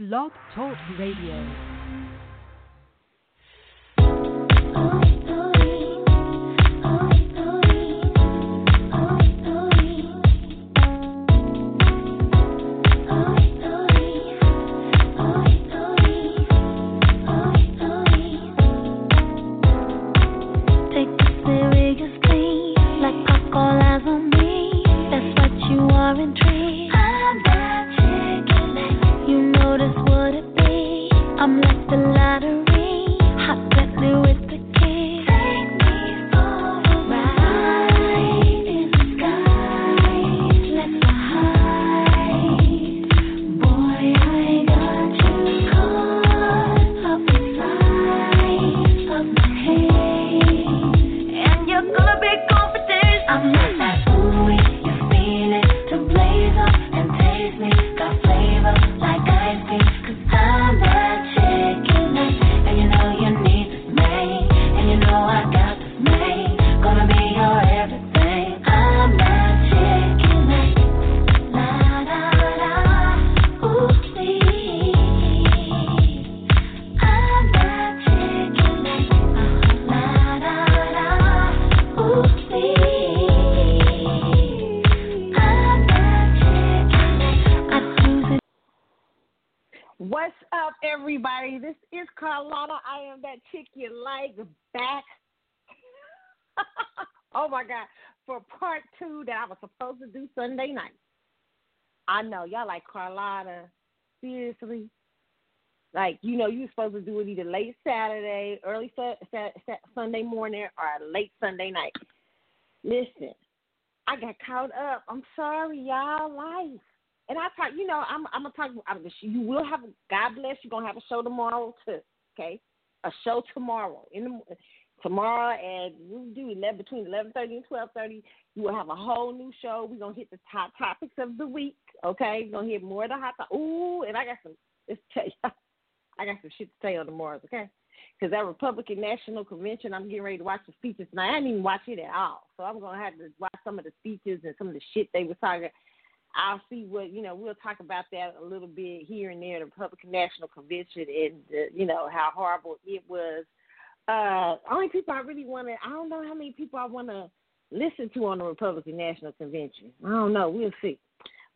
Blog Talk Radio. Y'all like Carlotta. Seriously? Like, you know, you were supposed to do it either late Saturday, early sa- Sunday morning, or late Sunday night. Listen, I got caught up. I'm sorry, y'all. Life. And I talk, you know, I'm I'm gonna talk. I'm, you will have. God bless. You're gonna have a show tomorrow too. Okay, a show tomorrow in the tomorrow, and we'll do eleven between eleven thirty and twelve thirty. You will have a whole new show. We're gonna hit the top topics of the week. Okay, we're gonna hit more of the hot. To- Ooh, and I got some. Let's tell you, I got some shit to say on tomorrow. Okay. Because that Republican National Convention, I'm getting ready to watch the speeches. Now, I didn't even watch it at all. So I'm going to have to watch some of the speeches and some of the shit they were talking I'll see what you know. We'll talk about that a little bit here and there. The Republican National Convention and uh, you know how horrible it was. Uh, only people I really want to. I don't know how many people I want to listen to on the Republican National Convention. I don't know. We'll see.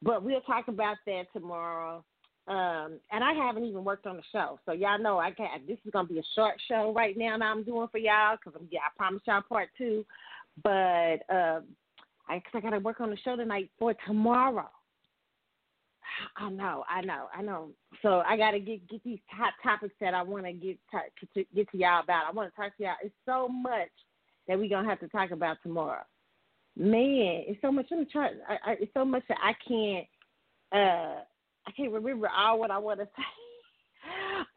But we'll talk about that tomorrow. Um, and I haven't even worked on the show, so y'all know I got this is gonna be a short show right now that I'm doing for y'all because yeah I promised y'all part two, but um, I, cause I got to work on the show tonight for tomorrow. I know, I know, I know. So I got to get get these hot topics that I want to get to, get to y'all about. I want to talk to y'all. It's so much that we're gonna have to talk about tomorrow. Man, it's so much. Let me try. I, I, it's so much that I can't. Uh, I can't remember all what I want to say.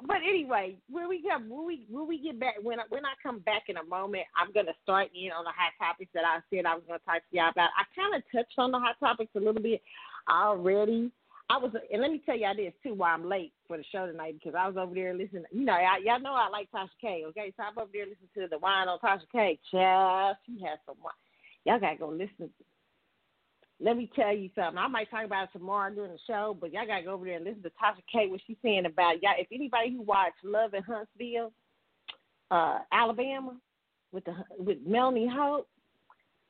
But anyway, when we come, when we when we get back, when I, when I come back in a moment, I'm gonna start in on the hot topics that I said I was gonna talk to y'all about. I kind of touched on the hot topics a little bit already. I was, and let me tell y'all this too, why I'm late for the show tonight because I was over there listening. You know, I, y'all know I like Tasha K. Okay, so I'm over there listening to the wine on Tasha K. Child, she has some wine. Y'all gotta go listen. Let me tell you something. I might talk about it tomorrow during the show, but y'all gotta go over there and listen to Tasha K. What she's saying about y'all. If anybody who watched Love in Huntsville, uh, Alabama, with the with Melanie Hope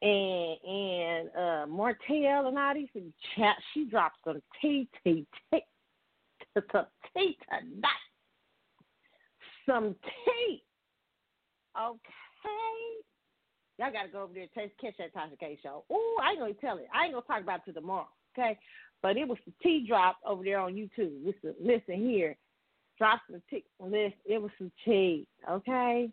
and and uh Martell and all these and chat, she dropped some tea tea tea some tea tonight. Some tea. Okay. Y'all gotta go over there and catch that Tasha K show. Ooh, I ain't gonna tell it. I ain't gonna talk about it till tomorrow, okay? But it was the tea drop over there on YouTube. Listen, listen here. Drop the tea list. It was some tea, okay?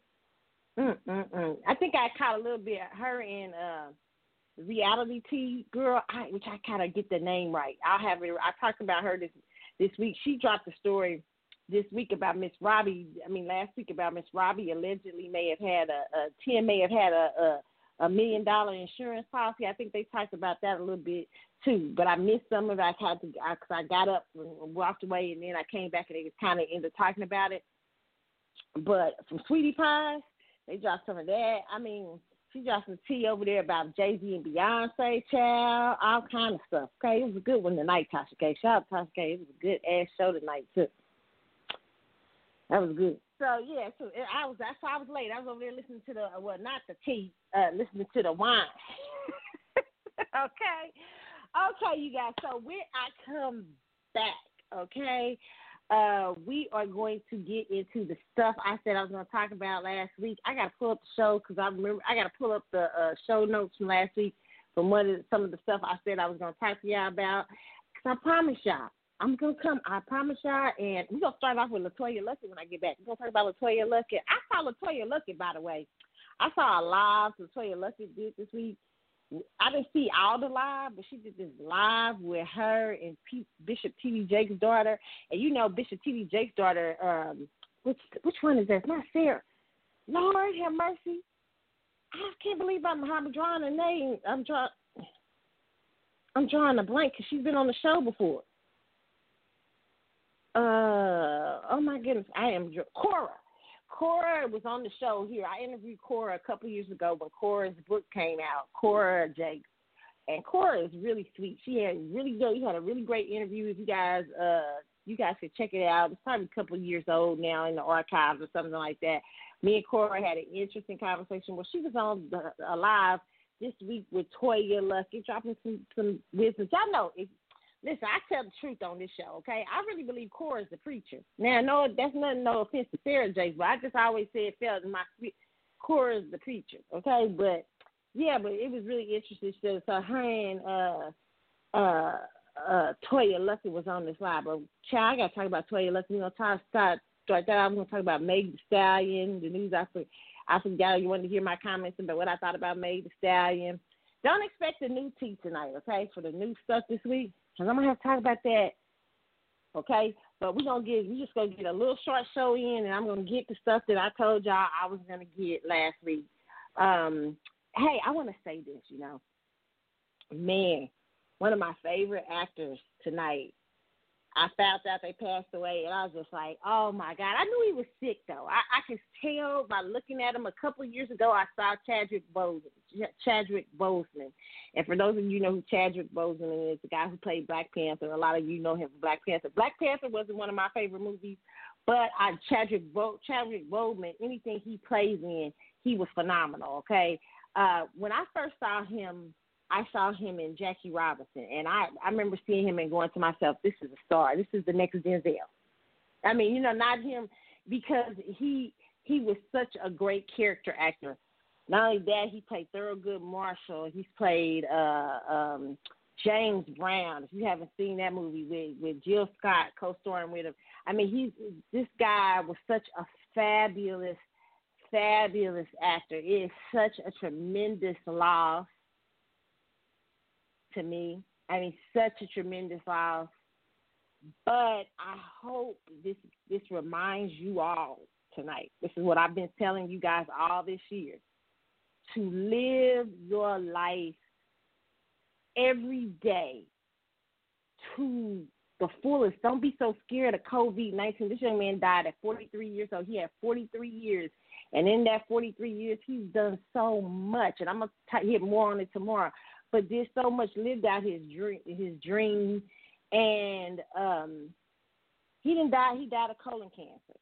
Mm-mm-mm. I think I caught a little bit her and uh reality T girl, I, which I kind of get the name right. I'll have it. I talked about her this this week. She dropped a story this week about Miss Robbie. I mean, last week about Miss Robbie allegedly may have had a, a Tim may have had a, a a million dollar insurance policy. I think they talked about that a little bit too, but I missed some of it. I had to because I, I got up and walked away, and then I came back and they was kind of into talking about it. But from Sweetie Pies, they dropped some of that. I mean, she dropped some tea over there about Jay Z and Beyonce, child, all kind of stuff. Okay, it was a good one tonight, Tasha K. Shout out Tasha K. It was a good ass show tonight too. That was good. So yeah, so I was that's why I was late. I was over there listening to the well, not the tea, uh, listening to the wine. okay, okay, you guys. So when I come back, okay, uh, we are going to get into the stuff I said I was going to talk about last week. I got to pull up the show because I remember I got to pull up the uh, show notes from last week from what is some of the stuff I said I was going to talk to y'all about. Because I promise y'all, I'm gonna come. I promise y'all. And we're gonna start off with LeToya Luckett when I get back. We're gonna talk about LeToya Luckett. I saw LeToya Luckett, by the way. I saw a live LeToya Luckett did this week. I didn't see all the live, but she did this live with her and P- Bishop T.D. Jakes' daughter. And you know Bishop T.D. Jakes' daughter. Um, which which one is that? Not Sarah. Lord have mercy. I can't believe I'm, I'm drawing a name. I'm drawing. I'm drawing a blank because she's been on the show before. Uh, oh my goodness, I am Cora. Cora was on the show here. I interviewed Cora a couple years ago when Cora's book came out. Cora Jakes, and Cora is really sweet. She had really good. You had a really great interview. If you guys, uh, you guys could check it out. It's probably a couple years old now in the archives or something like that. Me and Cora had an interesting conversation. Well, she was on the, live this week with Toya Luckett, dropping some some wisdom. Y'all know if Listen, I tell the truth on this show, okay? I really believe Cora is the preacher. Now, no, that's nothing, no offense to Sarah Jakes, but I just always said felt in my Cora is the preacher, okay? But yeah, but it was really interesting. So, so her and uh, uh, uh, Toya Luckett was on this live. But child, I got to talk about Toya Luckett. You know, talk start start that. I'm going to talk about Meg Thee Stallion, the news. I forgot. I forgot you wanted to hear my comments about what I thought about Meg Thee Stallion. Don't expect a new tea tonight, okay? For the new stuff this week. Cause I'm gonna have to talk about that. Okay, but we're gonna get we just gonna get a little short show in, and I'm gonna get the stuff that I told y'all I was gonna get last week. Um, hey, I want to say this, you know, man, one of my favorite actors tonight I found out they passed away, and I was just like, oh my God. I knew he was sick, though. I, I could tell by looking at him a couple years ago. I saw Chadwick Boseman. Chadwick Boseman. And for those of you know who Chadwick Boseman is, the guy who played Black Panther, a lot of you know him from Black Panther. Black Panther wasn't one of my favorite movies, but I, Chadwick, Bo, Chadwick Boseman, anything he plays in, he was phenomenal, okay? Uh, when I first saw him I saw him in Jackie Robinson, and I I remember seeing him and going to myself, "This is a star. This is the next Denzel." I mean, you know, not him because he he was such a great character actor. Not only that, he played Thurgood Marshall. He's played uh, um, James Brown. If you haven't seen that movie with with Jill Scott co-starring with him, I mean, he's this guy was such a fabulous, fabulous actor. It is such a tremendous loss to me. I mean, such a tremendous loss. But I hope this this reminds you all tonight. This is what I've been telling you guys all this year. To live your life every day to the fullest. Don't be so scared of COVID 19. This young man died at 43 years old. He had 43 years. And in that 43 years, he's done so much. And I'm going to hit more on it tomorrow but did so much, lived out his dream, his dream, and um, he didn't die. He died of colon cancer,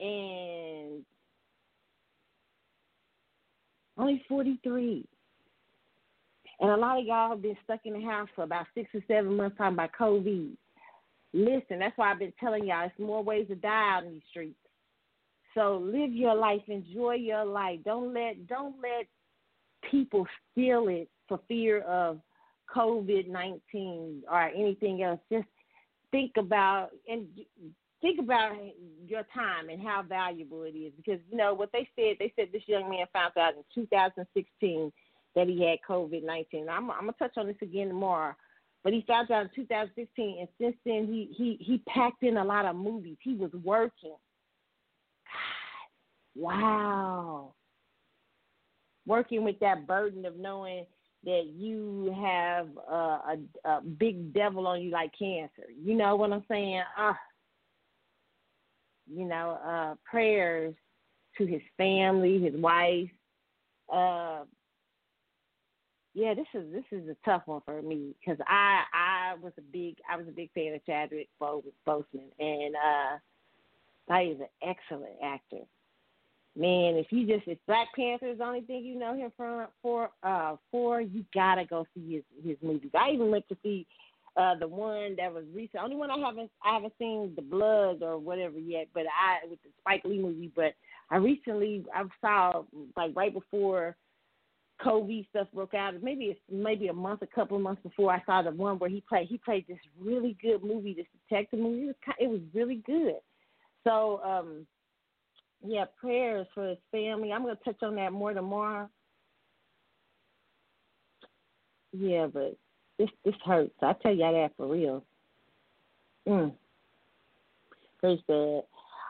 and only forty three. And a lot of y'all have been stuck in the house for about six or seven months talking about COVID. Listen, that's why I've been telling y'all it's more ways to die out in these streets. So live your life, enjoy your life. Don't let don't let people steal it for fear of COVID 19 or anything else. Just think about and think about your time and how valuable it is. Because you know what they said they said this young man found out in 2016 that he had COVID 19 I'm, I'm gonna touch on this again tomorrow. But he found out in 2016 and since then he he he packed in a lot of movies. He was working. God, wow. Working with that burden of knowing that you have a, a, a big devil on you like cancer. You know what I'm saying? Uh, you know, uh, prayers to his family, his wife. Uh, yeah, this is this is a tough one for me because I I was a big I was a big fan of Chadwick Boseman and uh, That is an excellent actor. Man, if you just if Black Panther is the only thing you know him from for uh for, you gotta go see his his movies. I even went to see uh the one that was recent. Only one I haven't I haven't seen the Blood or whatever yet, but I with the Spike Lee movie. But I recently I saw like right before COVID stuff broke out. Maybe it's maybe a month, a couple of months before I saw the one where he played. He played this really good movie, this detective movie. It was it was really good. So um, yeah, prayers for his family. I'm gonna touch on that more tomorrow. Yeah, but this this hurts. I tell y'all that for real. Mm. Pretty bad.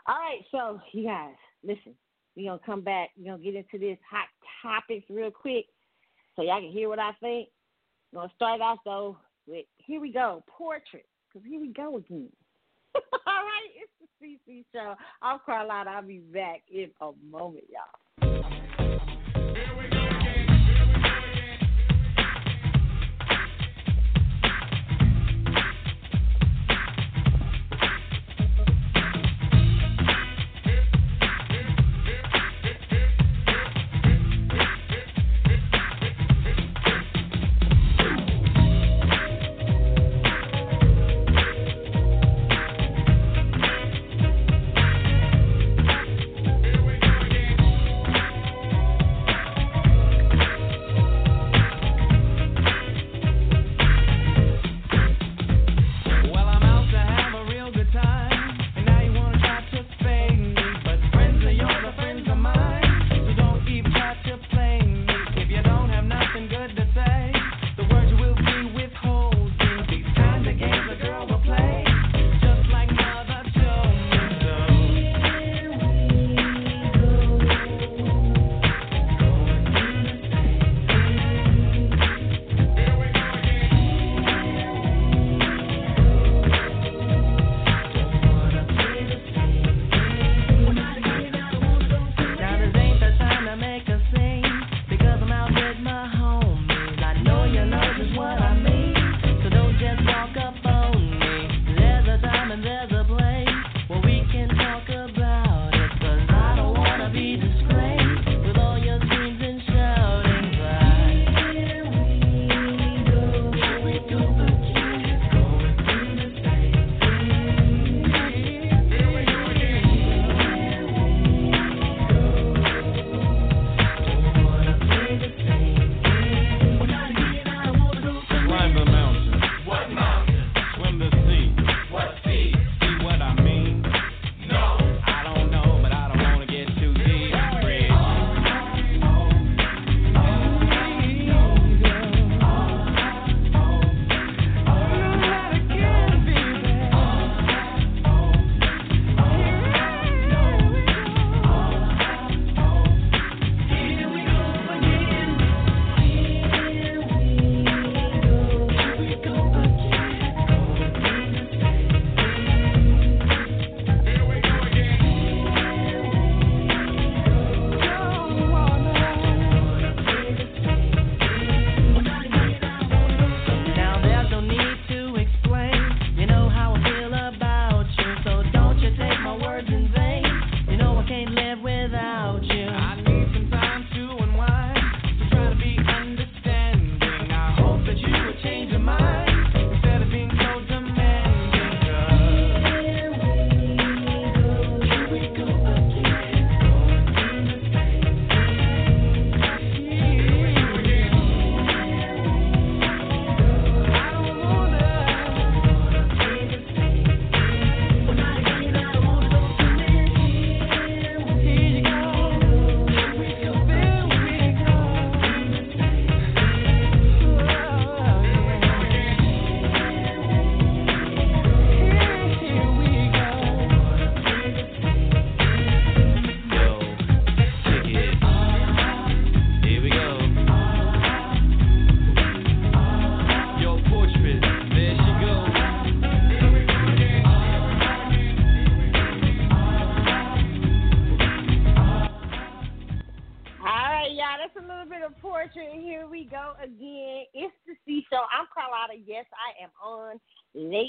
All right, so you guys, listen. We're gonna come back. We're gonna get into this hot topics real quick so y'all can hear what I think. I'm gonna start off though with here we go, portrait. Cause here we go again. All right, it's the CC show. I'm Carlotta. I'll be back in a moment, y'all.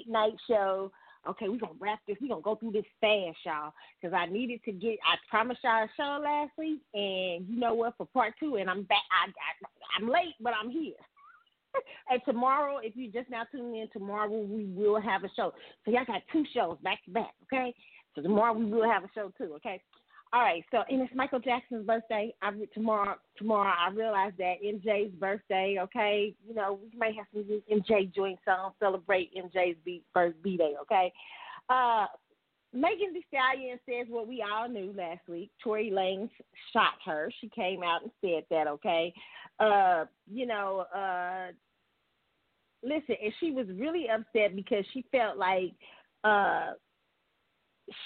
Night show Okay, we're gonna wrap this. We're gonna go through this fast, y'all, because I needed to get. I promised y'all a show last week, and you know what? For part two, and I'm back. I, I I'm late, but I'm here. and tomorrow, if you just now tuning in, tomorrow we will have a show. So y'all got two shows back to back. Okay, so tomorrow we will have a show too. Okay. All right, so and it's Michael Jackson's birthday. I tomorrow tomorrow I realized that MJ's birthday. Okay, you know we may have some MJ joint songs celebrate MJ's first B day. Okay, uh, Megan Thee Stallion says what we all knew last week. Tory Lanez shot her. She came out and said that. Okay, uh, you know, uh, listen, and she was really upset because she felt like uh,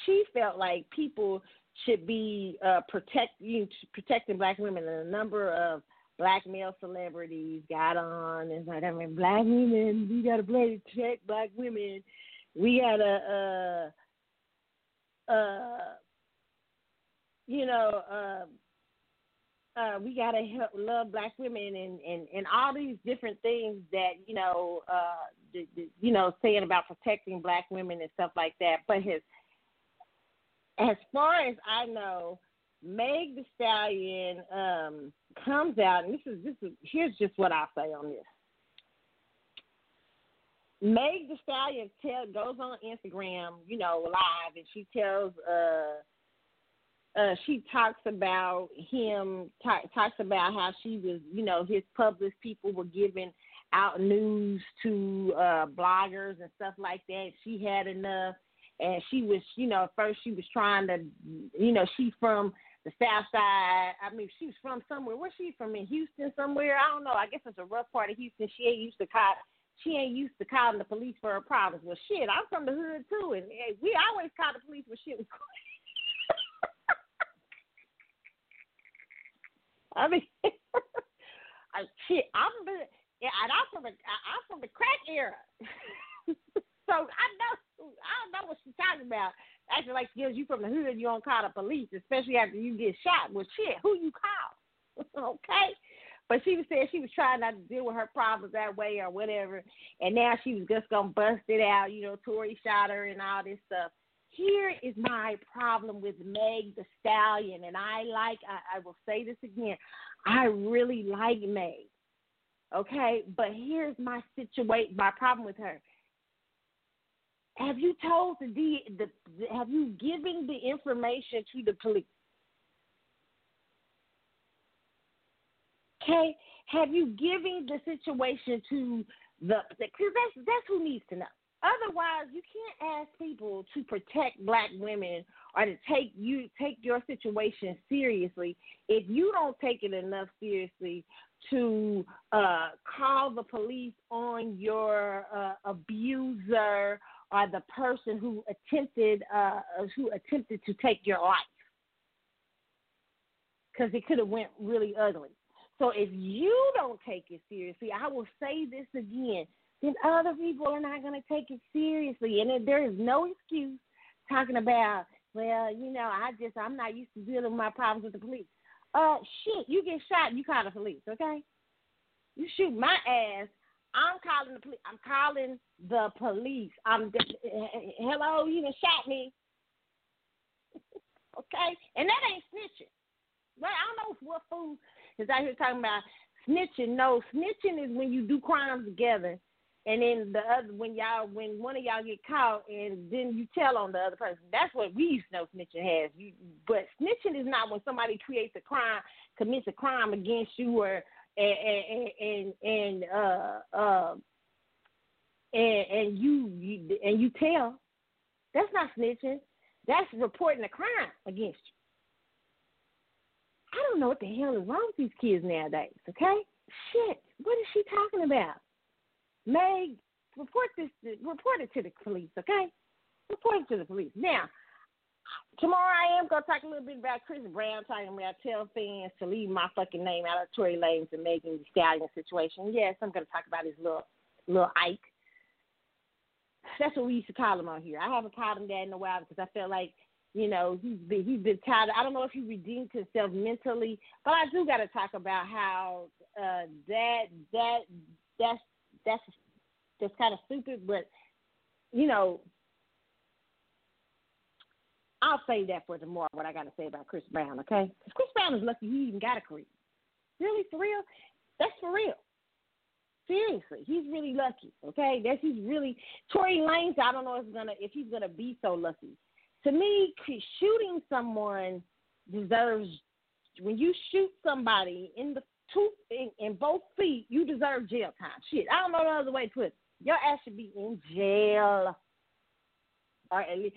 she felt like people should be uh, protect you protecting black women, and a number of black male celebrities got on and like, I mean, black women, we gotta protect black women. We gotta, uh, uh, you know, uh, uh, we gotta help love black women and and and all these different things that you know, uh, you know, saying about protecting black women and stuff like that. But his as far as I know, Meg Thee Stallion um, comes out, and this is this is here's just what I'll say on this. Meg Thee Stallion tell, goes on Instagram, you know, live, and she tells, uh, uh, she talks about him, t- talks about how she was, you know, his public people were giving out news to uh, bloggers and stuff like that. She had enough and she was, you know, first she was trying to, you know, she's from the South Side. I mean, she was from somewhere. Where's she from? In Houston somewhere? I don't know. I guess it's a rough part of Houston. She ain't used to call. She ain't used to calling the police for her problems. Well, shit, I'm from the hood too, and hey, we always call the police when shit was. I mean, I, shit, I'm yeah, and I'm from the I'm from the crack era. so I know I don't know what she's talking about. Acting like she you from the hood, you don't call the police, especially after you get shot. Well, shit, who you call? okay. But she was saying she was trying not to deal with her problems that way or whatever, and now she was just gonna bust it out. You know, Tory shot her and all this stuff. Here is my problem with Meg Thee Stallion, and I like. I, I will say this again. I really like Meg. Okay, but here's my situation. My problem with her have you told the, D, the have you given the information to the police? Okay, have you given the situation to the because that's that's who needs to know. Otherwise, you can't ask people to protect black women or to take you take your situation seriously if you don't take it enough seriously to uh, call the police on your uh, abuser or the person who attempted uh, who attempted to take your life because it could have went really ugly. So if you don't take it seriously, I will say this again, then other people are not going to take it seriously, and there is no excuse talking about, well, you know, I just I'm not used to dealing with my problems with the police. Uh, shit, you get shot, you call the police, okay? You shoot my ass, calling the police. I'm calling the police. I'm hello, you done shot me. okay, and that ain't snitching. Right? I don't know what fool is out here talking about snitching. No, snitching is when you do crimes together, and then the other when y'all when one of y'all get caught, and then you tell on the other person. That's what we used to know snitching has. You, but snitching is not when somebody creates a crime, commits a crime against you, or and and and uh uh and and you, you and you tell. That's not snitching. That's reporting a crime against you. I don't know what the hell is wrong with these kids nowadays okay? Shit what is she talking about? Meg report this report it to the police okay? Report it to the police. Now Tomorrow I am gonna talk a little bit about Chris Brown talking about tell fans to leave my fucking name out of Tory Lanez and Megan Thee Stallion situation. Yes, I'm gonna talk about his little little Ike. That's what we used to call him on here. I haven't called him that in a while because I felt like, you know, he's been he's been tired. I don't know if he redeemed himself mentally, but I do got to talk about how uh, that that that's that's that's kind of stupid, but you know, I'll say that for tomorrow. What I got to say about Chris Brown, okay? Because Chris Brown is lucky he even got a career. Really, for real? That's for real. Seriously, he's really lucky. Okay, that's he's really Tory Lanez. I don't know if he's gonna if he's gonna be so lucky. To me, shooting someone deserves when you shoot somebody in the two in, in both feet, you deserve jail time. Shit, I don't know no other way to put it. Your ass should be in jail or at least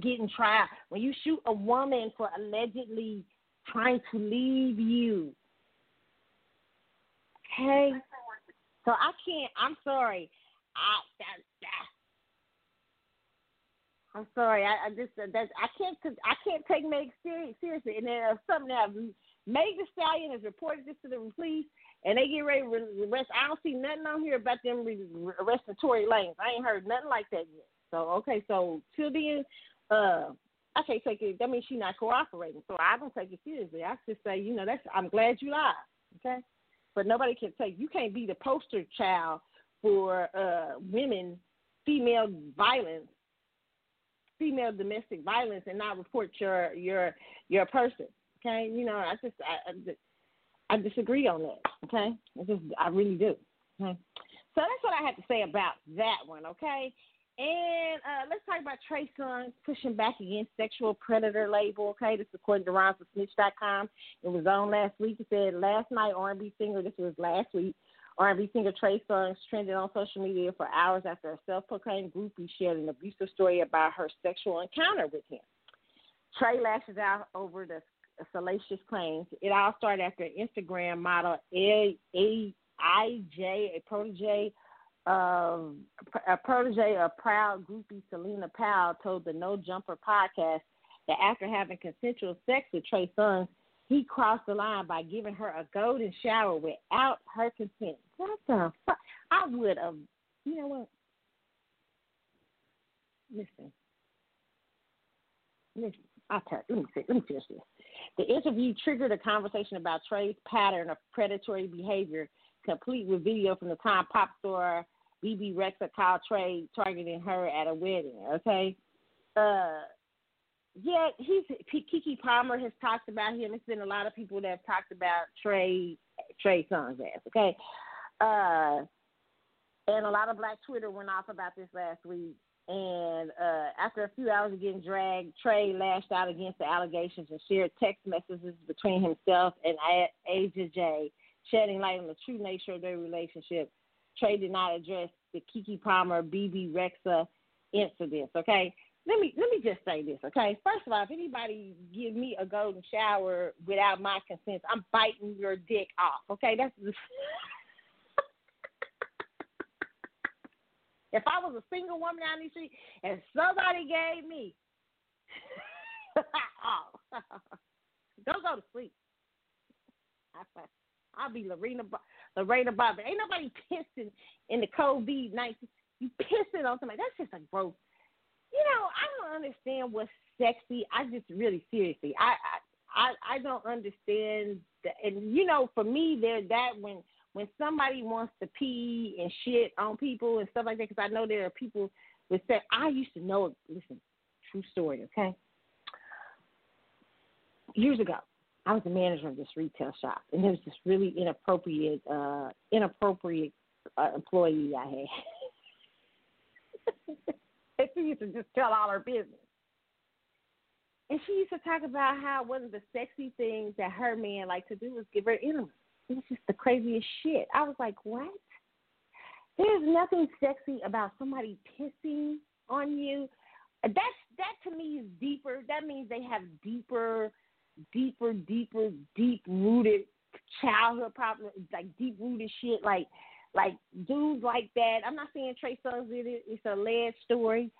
getting tried. When you shoot a woman for allegedly trying to leave you, okay. So I can't. I'm sorry. I that, that I'm sorry. I, I just that's I can't I can't take Meg seriously. And then uh, something that Meg Thee Stallion has reported this to the police, and they get ready to arrest. I don't see nothing on here about them arresting Tory Lanez. I ain't heard nothing like that yet. So okay, so till then, uh, I can't take it. That means she's not cooperating. So I don't take it seriously. I just say, you know, that's I'm glad you lied. Okay, but nobody can take. You can't be the poster child for uh women, female violence female domestic violence and not report your your your person. Okay, you know, I just I, I, I disagree on that. Okay, I just I really do. Okay, so that's what I had to say about that one. Okay, and uh, let's talk about Trey Songz pushing back against sexual predator label. Okay, this is according to RonsonSnitch.com. It was on last week. It said last night R&B singer. This was last week. R&B singer Trey Songz trended on social media for hours after a self-proclaimed groupie shared an abusive story about her sexual encounter with him. Trey lashes out over the salacious claims. It all started after Instagram model A A I J, a protege a protege of proud groupie Celina Powell, told the No Jumper podcast that after having consensual sex with Trey Songz, he crossed the line by giving her a golden shower without her consent. What the fuck? I would have. You know what? Listen. Listen. I'll tell you. Let me see. Let me finish this. The interview triggered a conversation about Trey's pattern of predatory behavior, complete with video from the time pop star Bebe Rex Rexha Kyle Trey targeting her at a wedding. Okay. Uh, yeah, he's Keke Palmer has talked about him. It's been a lot of people that have talked about Trey Trey Songz ass. Okay, uh, and a lot of Black Twitter went off about this last week. And uh, after a few hours of getting dragged, Trey lashed out against the allegations and shared text messages between himself and Asia J, shedding light on the true nature of their relationship. Trey did not address the Keke Palmer Bebe Rexha incidents. Okay, let me let me just say this, okay? First of all, if anybody give me a golden shower without my consent, I'm biting your dick off. Okay, that's. if I was a single woman down the street and somebody gave me, oh, don't go to sleep. I'll be Lorena Lorena Bobbitt. Ain't nobody pissing in the COVID nineteen. You pissing on somebody. That's just a gross you know, I don't understand what's sexy. I just really seriously, I I I, don't understand. The, and you know, for me, there that when when somebody wants to pee and shit on people and stuff like that, because I know there are people that say I used to know. Listen, true story, okay. Years ago, I was the manager of this retail shop, and there was this really inappropriate, uh, inappropriate uh, employee I had. she used to just tell all her business. And she used to talk about how one of the sexy things that her man liked to do was give her intimacy. It was just the craziest shit. I was like, what? There's nothing sexy about somebody pissing on you. That's that to me is deeper. That means they have deeper, deeper, deeper, deep rooted childhood problems, like deep rooted shit. Like like dudes like that. I'm not saying Trey Songz did it. It's a alleged story,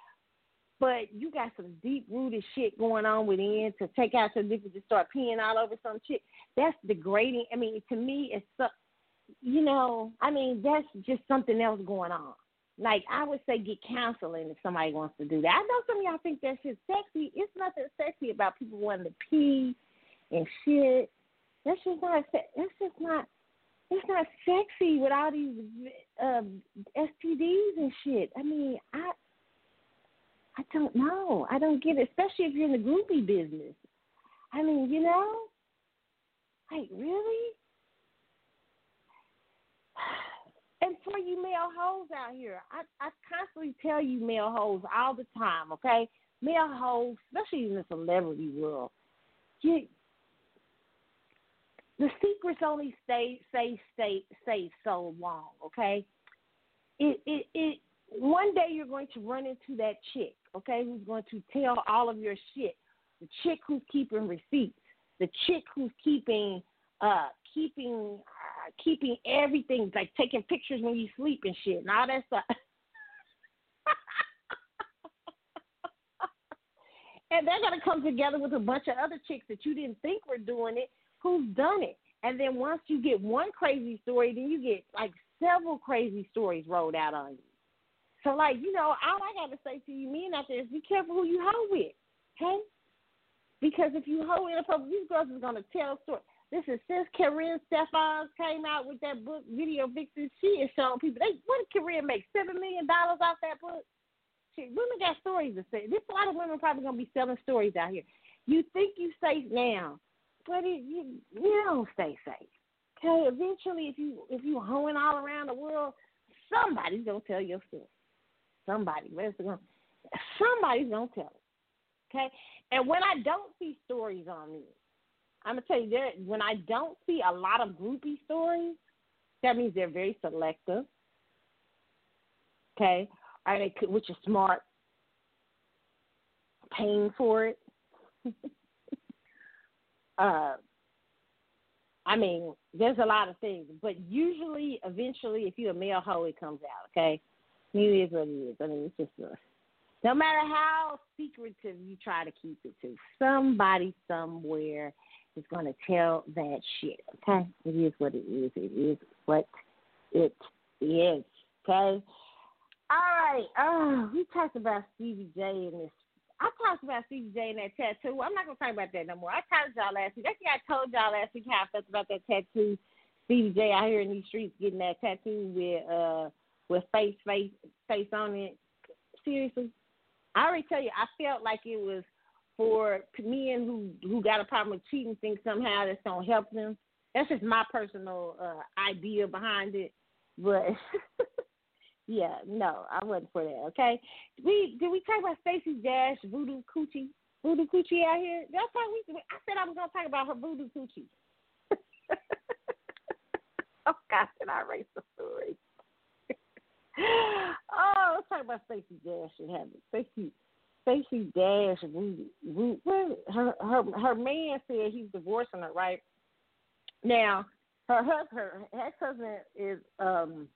but you got some deep rooted shit going on within to take out your dick and just start peeing all over some chick. That's degrading. I mean, to me, it's so, you know, I mean, that's just something else going on. Like I would say, get counseling if somebody wants to do that. I know some of y'all think that shit's sexy. It's nothing sexy about people wanting to pee and shit. That's just not. That's just not it's not sexy with all these um, STDs and shit. I mean, I I don't know. I don't get it, especially if you're in the groupie business. I mean, you know, like really. And for you male hoes out here, I, I constantly tell you male hoes all the time, okay? Male hoes, especially in the celebrity world, you, the secrets only stay stay stay stay so long, okay? It it it one day you're going to run into that chick, okay, who's going to tell all of your shit. The chick who's keeping receipts, the chick who's keeping uh keeping uh, keeping everything, like taking pictures when you sleep and shit and all that stuff. and they're gonna come together with a bunch of other chicks that you didn't think were doing it, who's done it. And then once you get one crazy story, then you get like several crazy stories rolled out on you. So like, you know, all I gotta say to you men out there is be careful who you hoe with. Okay? Because if you hoe in a public these girls is gonna tell stories. This is since Karrine Steffans came out with that book, Video Vixen, she is showing people they what did Karrine make? Seven million dollars off that book? She, women got stories to say. This a lot of women probably gonna be selling stories out here. You think you safe now, but it, you you don't stay safe. Okay, eventually if you if you hoeing all around the world, somebody's gonna tell your story. Somebody, where's it going? Somebody's gonna tell it. Okay, and when I don't see stories on me, I'm gonna tell you that when I don't see a lot of groupie stories, that means they're very selective. Okay, are they which is smart, paying for it. uh, I mean, there's a lot of things, but usually, eventually, if you're a male hoe, it comes out. Okay, it is what it is. I mean, it's just a, no matter how secretive you try to keep it to, somebody somewhere is going to tell that shit. Okay, it is what it is. It is what it is. Okay. All right. Oh, we talked about Stevie J and this. I talked about Stevie J and that tattoo. I'm not gonna talk about that no more. I told y'all last week. Think I told y'all last week how I felt about that tattoo. Stevie J out here in these streets getting that tattoo with uh with face face face on it. Seriously, I already tell you, I felt like it was for men who who got a problem with cheating. Think somehow that's gonna help them. That's just my personal uh idea behind it, but. yeah, no, I wasn't for that. Okay, we did we talk about Stacey Dash voodoo coochie, voodoo coochie out here? That's how we. I said I was gonna talk about her voodoo coochie. oh gosh, did I erase the story? oh, let's talk about Stacey Dash and have it. Stacey Stacey Dash Rudy, Rudy her her her man said he's divorcing her, right? Now, her husband her ex husband is um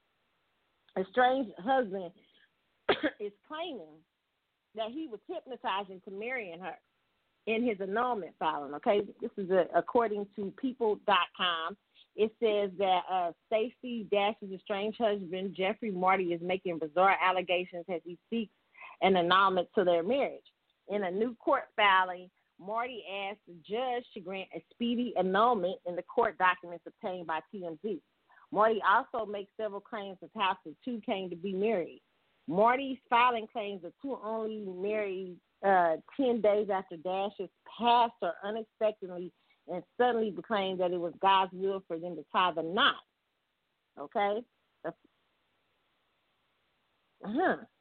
estranged husband is claiming that he was hypnotizing to marrying her in his annulment filing. Okay, this is a, according to People.com. It says that uh, Stacey Dash's estranged husband, Jeffrey Marty, is making bizarre allegations as he seeks an annulment to their marriage. In a new court filing, Marty asked the judge to grant a speedy annulment in the court documents obtained by TMZ. Marty also makes several claims how the two came to be married. Marty's filing claims the two only married uh, 10 days after Dash's passed her unexpectedly and suddenly proclaimed that it was God's will for them to tie the knot. Okay? Uh-huh.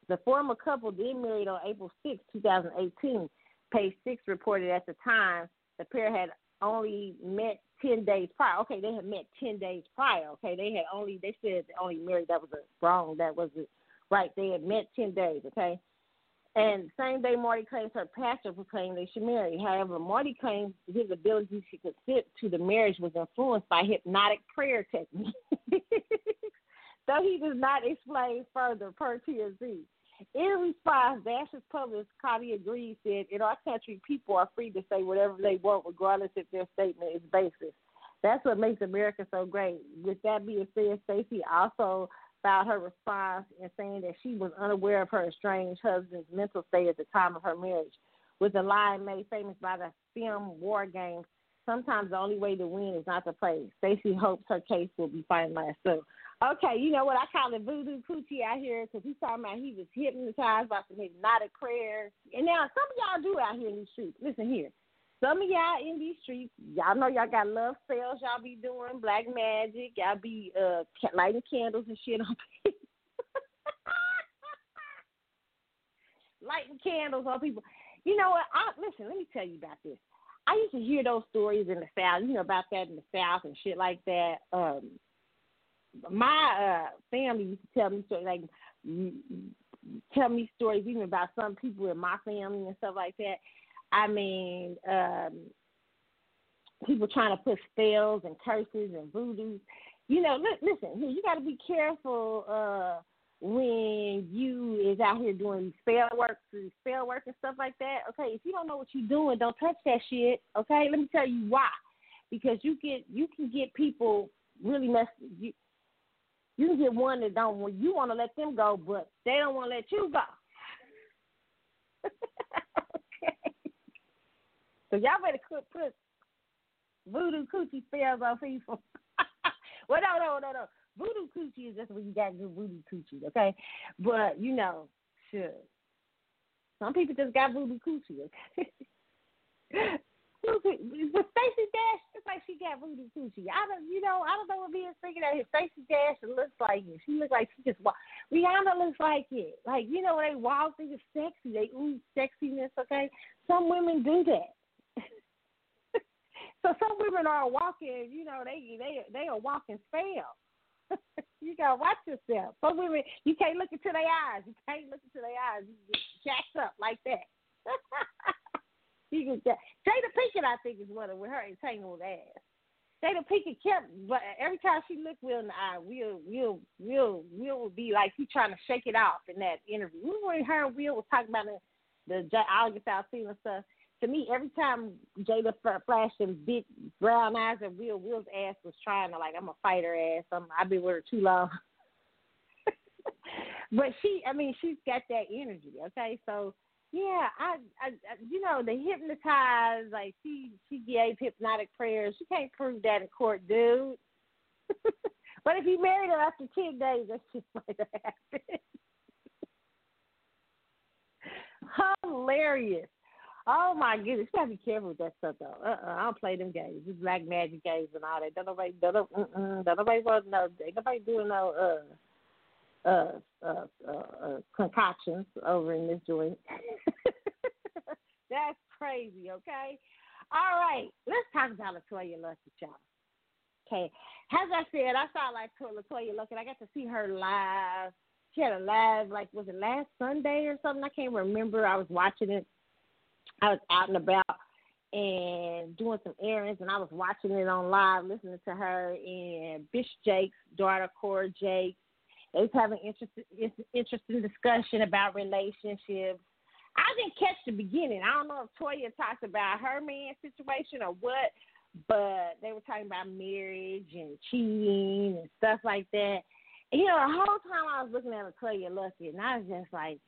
The former couple did married on April 6, 2018. Page 6 reported at the time the pair had only met 10 days prior. Okay, they had met 10 days prior. Okay, they had only, they said they only married. That was a wrong. That was a, right. They had met 10 days. Okay. And same day, Marty claims her pastor proclaimed they should marry. However, Marty claims his ability to consent to the marriage was influenced by hypnotic prayer techniques. Though he does not explain further per TMZ. In response, Dash's published Claudia Greaves said, In our country, people are free to say whatever they want, regardless if their statement is baseless. That's what makes America so great. With that being said, Stacey also filed her response in saying that she was unaware of her estranged husband's mental state at the time of her marriage. With a line made famous by the film War Games, Sometimes the only way to win is not to play. Stacey hopes her case will be finalized soon. Okay, you know what I call it voodoo coochie out here because he's talking about he was hypnotized by some hypnotic prayers. And now some of y'all do out here in these streets. Listen here. Some of y'all in these streets, y'all know y'all got love sales. y'all be doing, black magic, y'all be uh lighting candles and shit on people. lighting candles on people. You know what? I listen, let me tell you about this. I used to hear those stories in the South, you know, about that in the South and shit like that. Um my uh family used to tell me stories like tell me stories even about some people in my family and stuff like that. I mean, um people trying to put spells and curses and voodoo. You know, li- listen, you got to be careful uh when you is out here doing spell work, spell work and stuff like that. Okay, if you don't know what you're doing, don't touch that shit. Okay, let me tell you why. Because you get you can get people really messed. You, you can get one that don't want you want to let them go, but they don't want to let you go. okay. So y'all better put, put voodoo coochie spells on people. well, no, no, no, no. Voodoo coochie is just when you got good voodoo coochie, okay? But you know, sure. Some people just got voodoo coochie, okay? But Stacey Dash looks like she got voodoo coochie. I don't, you know, I don't know what being thinking that if Stacey Dash looks like it. She looks like she just walk. Rihanna looks like it. Like you know, they walk, they just sexy. They ooh sexiness. Okay, some women do that. so some women are walking. You know, they they they are walking spell. you gotta watch yourself. Some women, you can't look into their eyes. You can't look into their eyes. You get jacked up like that. You can Jada Pinkett, I think, is one of with her entangled ass. Jada Pinkett kept, but every time she looked Will in the eye, Will, Will, Will, Will would be like he trying to shake it off in that interview. Remember when her and Will was talking about the, the August Alsina stuff? To me, every time Jada flashed them big brown eyes at Will, Will's ass was trying to like, I'm a fighter ass. I'm, I've been with her too long. but she, I mean, she's got that energy. Okay, so yeah, I, I, you know, the hypnotized, like she, she gave hypnotic prayers. She can't prove that in court, dude. but if he married her after ten days, that's just might have happened. Hilarious. Oh my goodness, you gotta be careful with that stuff though. Uh, uh I don't play them games. This black magic games and all that. Don't nobody, don't, uh-uh, don't nobody want no. Ain't nobody doing no uh uh, uh, uh, uh, concoctions over in this joint. That's crazy, okay? All right, let's talk about LeToya Luckett, y'all. Okay, as I said, I saw like LeToya Luckett. I got to see her live. She had a live, like, was it last Sunday or something? I can't remember. I was watching it. I was out and about and doing some errands, and I was watching it on live, listening to her and Bishop Jakes' daughter, Cora Jakes, they was having interesting interesting discussion about relationships. I didn't catch the beginning. I don't know if Toya talked about her man situation or what, but they were talking about marriage and cheating and stuff like that. And, you know, the whole time I was looking at LeToya Luckett, and I was just like,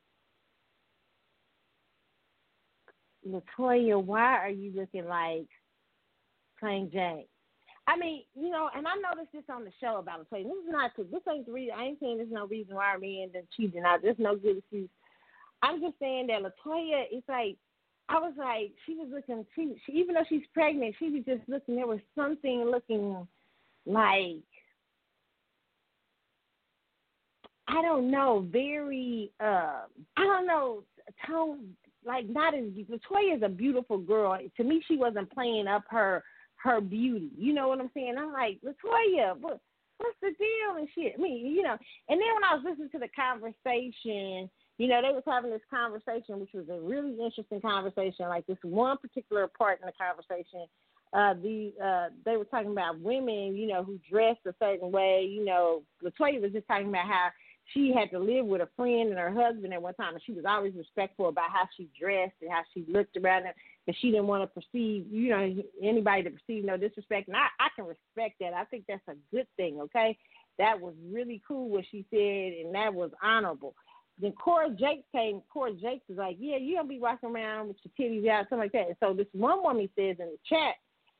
LeToya, why are you looking like Plain Jane? I mean, you know, and I noticed this on the show about LeToya. This is not this ain't the reason. I ain't saying there's no reason why our man done cheating out. There's no good excuse. I'm just saying that LeToya, it's like I was like she was looking. She, she even though she's pregnant, she was just looking. There was something looking like I don't know, very uh I don't know, tone like not as LeToya is a beautiful girl. To me, she wasn't playing up her her beauty. You know what I'm saying? I'm like, LeToya, what what's the deal and shit? I mean, you know. And then when I was listening to the conversation, you know, they was having this conversation, which was a really interesting conversation. Like this one particular part in the conversation, uh, the uh, they were talking about women, you know, who dress a certain way. You know, LeToya was just talking about how she had to live with a friend and her husband at one time, and she was always respectful about how she dressed and how she looked around it, and she didn't want to perceive, you know, anybody to perceive no disrespect. And I, I can respect that. I think that's a good thing. Okay, that was really cool what she said, and that was honorable. Then Cora Jakes came. Cora Jakes was like, "Yeah, you don't be walking around with your titties out, something like that." And so this one woman says in the chat,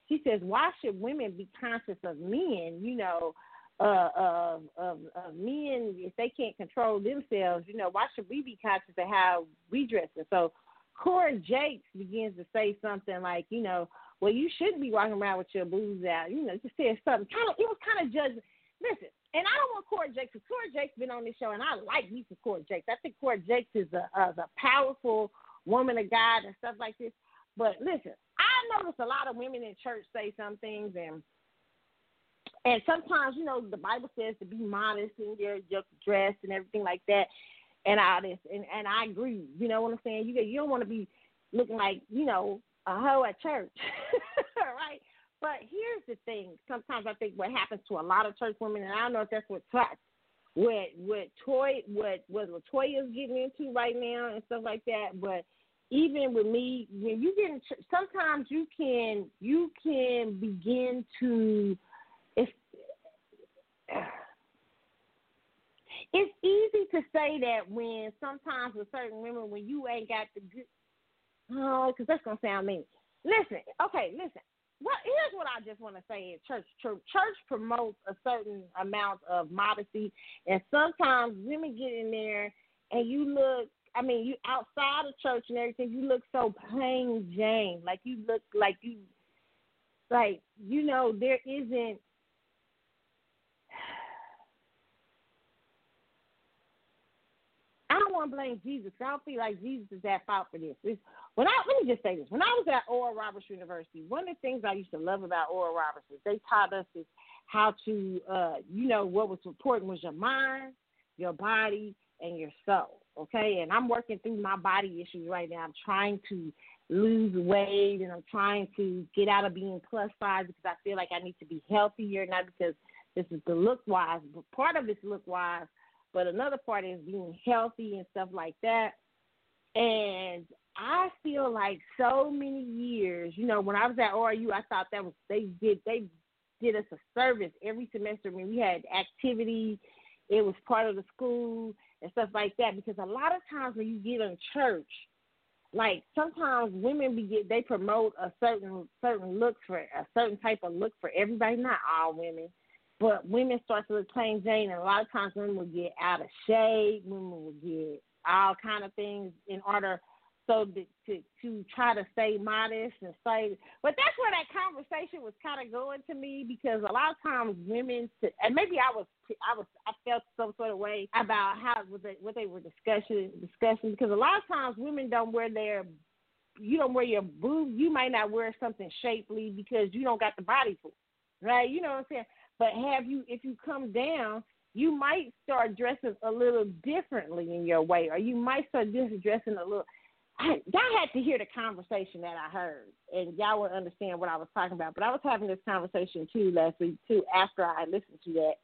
She says, why should women be conscious of men? You know, uh, of, of of men if they can't control themselves. You know, why should we be conscious of how we dress? And so, Cora Jakes begins to say something like, you know, well, you shouldn't be walking around with your boobs out. You know, just said something kind of. It was kind of judging. Listen, and I don't want Cora Jakes because Cora Jakes been on this show, and I like me some Cora Jakes. I think Cora Jakes is a, a, a powerful woman of God and stuff like this. But listen, I notice a lot of women in church say some things, and and sometimes you know the Bible says to be modest in your your dress and everything like that, and all this, and and I agree. You know what I'm saying? You you don't want to be looking like you know a hoe at church, right? But here's the thing. Sometimes I think what happens to a lot of church women, and I don't know if that's what what what Toy what what LeToya's getting into right now and stuff like that. But even with me, when you get in, sometimes you can you can begin to it's it's easy to say that when sometimes with certain women when you ain't got the good oh because that's gonna sound mean. Listen, okay, listen well, here's what I just want to say in church. Church, church promotes a certain amount of modesty, and sometimes women get in there and you look. I mean, you outside of church and everything, you look so plain Jane. Like you look like you, like you know, there isn't I don't want to blame Jesus. I don't feel like Jesus is at fault for this. It's, when I let me just say this: when I was at Oral Roberts University, one of the things I used to love about Oral Roberts is they taught us is how to, uh, you know, what was important was your mind, your body, and your soul. Okay, and I'm working through my body issues right now. I'm trying to lose weight and I'm trying to get out of being plus size because I feel like I need to be healthier, not because this is the look wise, but part of it's look wise but another part is being healthy and stuff like that. And I feel like so many years, you know, when I was at ORU, I thought that was they did they did us a service every semester. Mean, we had activity, it was part of the school and stuff like that. Because a lot of times when you get in church, like sometimes women be get they promote a certain certain look for a certain type of look for everybody, not all women. But women start to look plain Jane, and a lot of times women will get out of shape. Women will get all kind of things in order so to, to to try to stay modest and stay. But that's where that conversation was kind of going to me because a lot of times women, and maybe I was I was I felt some sort of way about how what they, what they were discussing discussing because a lot of times women don't wear their you don't wear your boob. You might not wear something shapely because you don't got the body for it, right? You know what I'm saying? But have you, if you come down, you might start dressing a little differently in your way, or you might start just dressing a little. I, y'all had to hear the conversation that I heard, and y'all would understand what I was talking about. But I was having this conversation too last week too after I listened to that,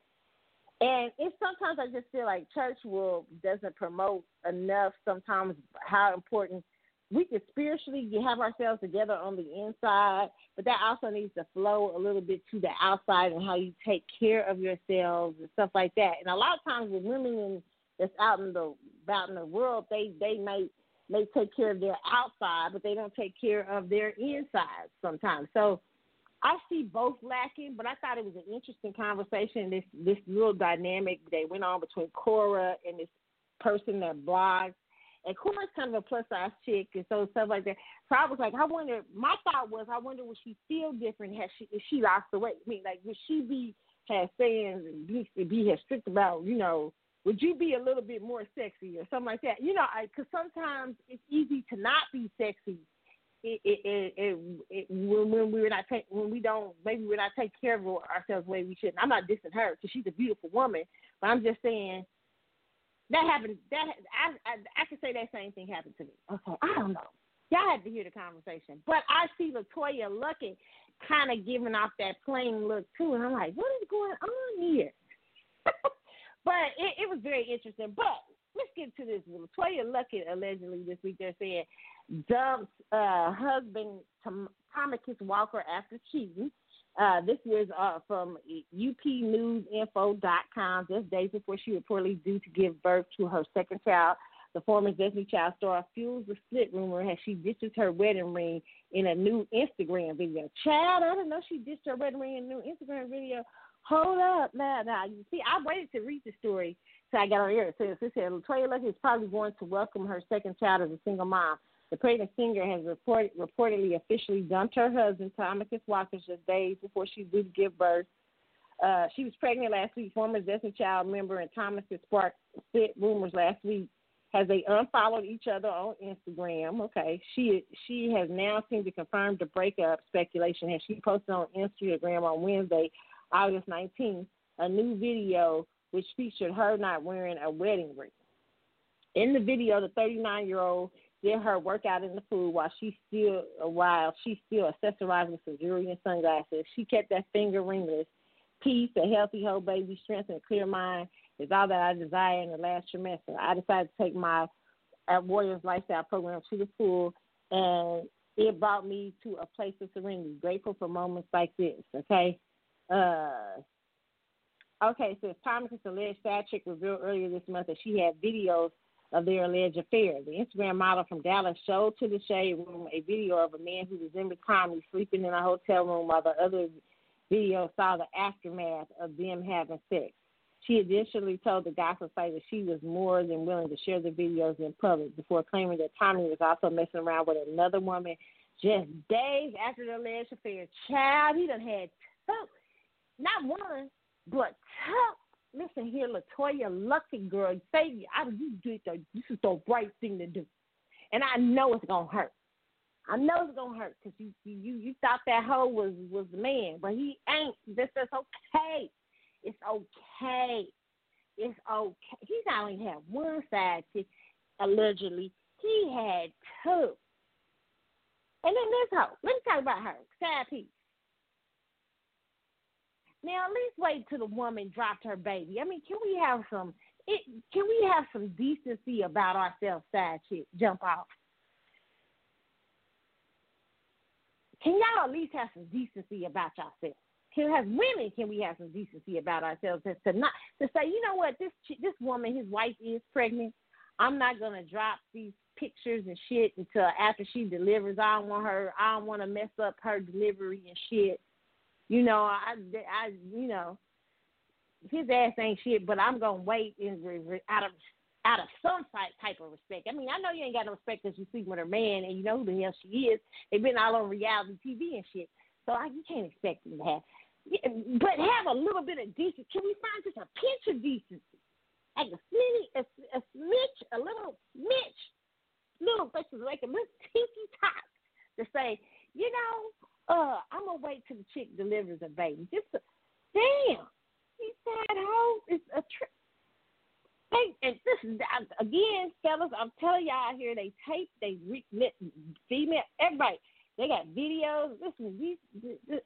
and it's sometimes I just feel like church will doesn't promote enough sometimes how important we can spiritually have ourselves together on the inside, but that also needs to flow a little bit to the outside and how you take care of yourselves and stuff like that. And a lot of times with women that's out in the out in the world, they they may may take care of their outside, but they don't take care of their inside sometimes. So I see both lacking, but I thought it was an interesting conversation. This this little dynamic that went on between Cora and this person that blogs and Cora's kind of a plus size chick and so stuff like that. So I was like, I wonder. My thought was, I wonder would she feel different had she if she lost the weight? I mean, like would she be has saying be be as strict about you know? Would you be a little bit more sexy or something like that? You know, because sometimes it's easy to not be sexy. It, it, it, it, when, when we're not take, when we don't maybe we're not taking care of ourselves the way we should. I'm not dissing her because she's a beautiful woman, but I'm just saying that happened. That I, I I can say that same thing happened to me. Okay, I don't know. Y'all had to hear the conversation, but I see LeToya Luckett kind of giving off that plain look too, and I'm like, what is going on here? but it, it was very interesting. But let's get to this. LeToya Luckett allegedly this week they're saying dumped uh, husband Tom- Tommicus Walker after cheating. Uh, this is uh, from upnewsinfo.com, just days before she reportedly due to give birth to her second child. The former Destiny Child star fuels the split rumor as she ditches her wedding ring in a new Instagram video. Child, I didn't know she ditched her wedding ring in a new Instagram video. Hold up now, now. You see, I waited to read the story so I got on air. Says, it said LeToya Luckett is probably going to welcome her second child as a single mom. The pregnant singer has report, reportedly officially dumped her husband, Thomas Walker, just days before she would give birth. Uh, she was pregnant last week. Former Destiny Child member and Thomas sparked split rumors last week as they unfollowed each other on Instagram. Okay, she she has now seemed to confirm the breakup speculation as she posted on Instagram on Wednesday, August 19th, a new video which featured her not wearing a wedding ring. In the video, the 39 year old did her workout in the pool while she still while she still accessorized with some jewelry and sunglasses. She kept that finger ringless. Peace, a healthy whole baby, strength, and clear mind is all that I desire in the last trimester. I decided to take my at Warriors Lifestyle program to the pool, and it brought me to a place of serenity. Grateful for moments like this. Okay. Uh, okay, so Thomas' alleged side chick revealed earlier this month that she had videos of their alleged affair. The Instagram model from Dallas showed to the Shade Room a video of a man who resembled Tommy sleeping in a hotel room while the other video saw the aftermath of them having sex. She additionally told the gospel site that she was more than willing to share the videos in public before claiming that Tommy was also messing around with another woman just days after the alleged affair. Child, he done had two, not one, but two listen here, LeToya, lucky girl, say I you did the this is the right thing to do, and I know it's gonna hurt. I know it's gonna hurt because you you you thought that hoe was was the man, but he ain't. This is okay. It's okay. It's okay. He's not only had one side chick, allegedly. He had two. And then this hoe. Let me talk about her side piece. Now at least wait till the woman dropped her baby. I mean, can we have some? It, can we have some decency about ourselves, side chick? Jump off. Can y'all at least have some decency about yourselves? Can as women, can we have some decency about ourselves to not to say, you know what, this this woman, his wife is pregnant. I'm not gonna drop these pictures and shit until after she delivers. I don't want her. I don't want to mess up her delivery and shit. You know, I, I, you know, his ass ain't shit, but I'm gonna wait in out of out of some type of respect. I mean, I know you ain't got no respect because you sleep with her man and you know who the hell she is. They've been all on reality TV and shit, so I, you can't expect them to have. But have a little bit of decency. Can we find just a pinch of decency, like a smitty, a, a smidge, a little smidge, little like a little tinky top to say, you know, uh, I'm gonna wait till the chick delivers a baby. Just a, damn, he said, "How is a trick." Hey, and this is again, fellas. I'm telling y'all here, they tape, they re- female, everybody. They got videos. Listen, these, this,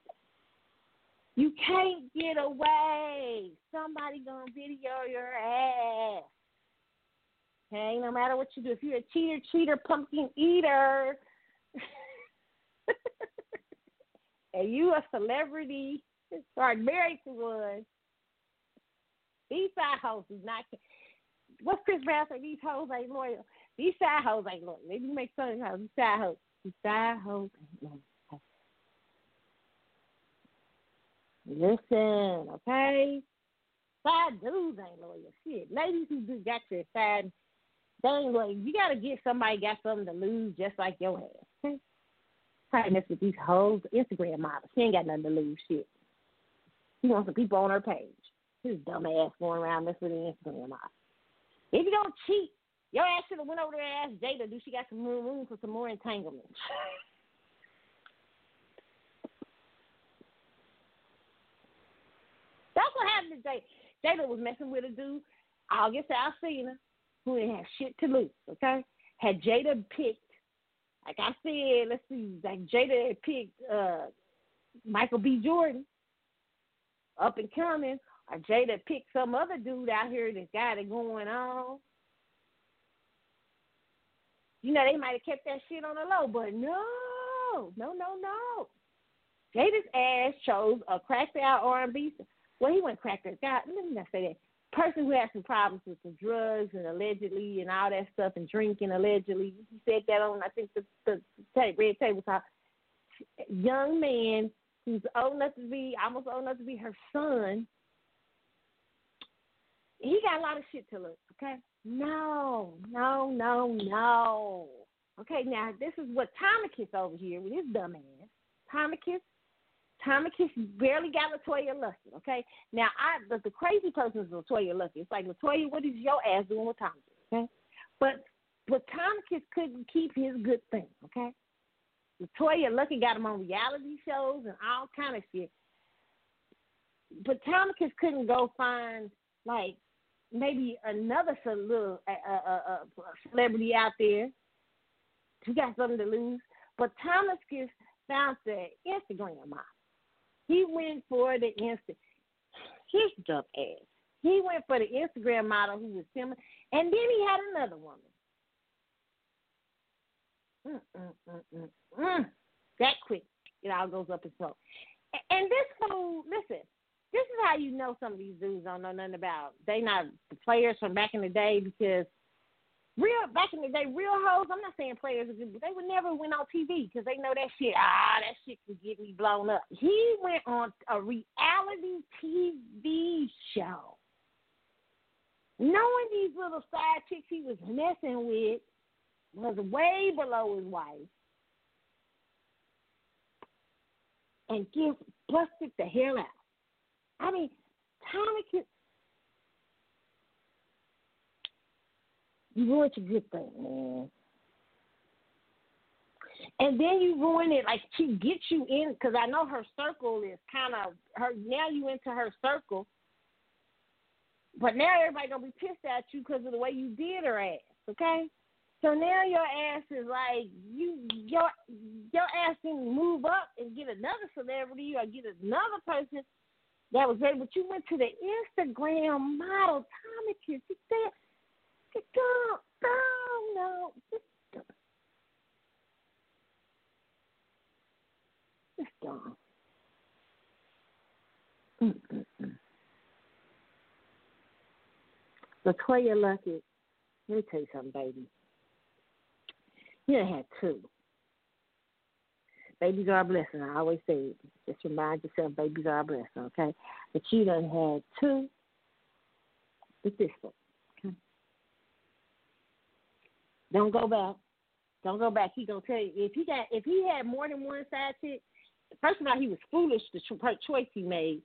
you can't get away. Somebody gonna video your ass. Okay, no matter what you do, if you're a cheater, cheater, pumpkin eater. And you a celebrity, start married to one, these side hoes is not. What's Chris Brown say? These hoes ain't loyal. These side hoes ain't loyal. They do make fun of these side hoes. These side hoes ain't loyal. Listen, okay? Side dudes ain't loyal. Shit. Ladies who do got your side, they ain't loyal. You gotta get somebody got something to lose just like your ass. To mess with these hoes Instagram models. She ain't got nothing to lose. Shit. She wants some people on her page. This dumb ass going around messing with the Instagram models. If you don't cheat, your ass should have went over there and asked Jada, do she got some room, room for some more entanglements? That's what happened to Jada. Jada was messing with a dude, August Alsina, who didn't have shit to lose, okay? Had Jada picked like I said, let's see, like Jada picked uh, Michael B. Jordan, up and coming, or Jada picked some other dude out here that's got it going on. You know, they might have kept that shit on the low, but no, no, no, no. Jada's ass chose a cracked out R&B. Well, he went cracked out. God, let me not say that. Person who had some problems with some drugs and allegedly and all that stuff and drinking allegedly. He said that on I think the the tape, red table talk. Young man who's old enough to be almost old enough to be her son. He got a lot of shit to look. Okay, no, no, no, no. Okay, now this is what Tommicus over here with his dumb ass. Tommicus Tommicus barely got LeToya Lucky, okay? Now, I the, the crazy person is LeToya Lucky. It's like, LeToya, what is your ass doing with Tommicus, okay? But but Tommicus couldn't keep his good thing, okay? LeToya Lucky got him on reality shows and all kind of shit. But Tommicus couldn't go find, like, maybe another little uh, uh, uh, celebrity out there who got something to lose. But Tommicus found the Instagram model. He went for the instant. His dumb ass. He went for the Instagram model who was similar, and then he had another woman. Mm, mm, mm, mm, that quick, it all goes up in smoke. And this fool, listen, this is how you know some of these dudes don't know nothing about. They not the players from back in the day because real back in the day, real hoes. I'm not saying players, but they would never went on TV because they know that shit. Ah, that shit can get me blown up. He went on a reality TV show, knowing these little side chicks he was messing with was way below his wife, and give busted the hell out. I mean, Tommy You ruined your good thing, man. And then you ruin it. Like she gets you in because I know her circle is kind of her. Now you into her circle, but now everybody gonna be pissed at you because of the way you did her ass. Okay, so now your ass is like you your your ass can move up and get another celebrity or get another person that was there. But you went to the Instagram model Tommy Kiss. You said don't, don't, no. Just let me tell you something, baby. You had two. Babies are a blessing. I always say. Just remind yourself, babies are a blessing, okay? But you done had two with this one. Don't go back. Don't go back. He gonna tell you if he got if he had more than one side chick. First of all, he was foolish the choice he made.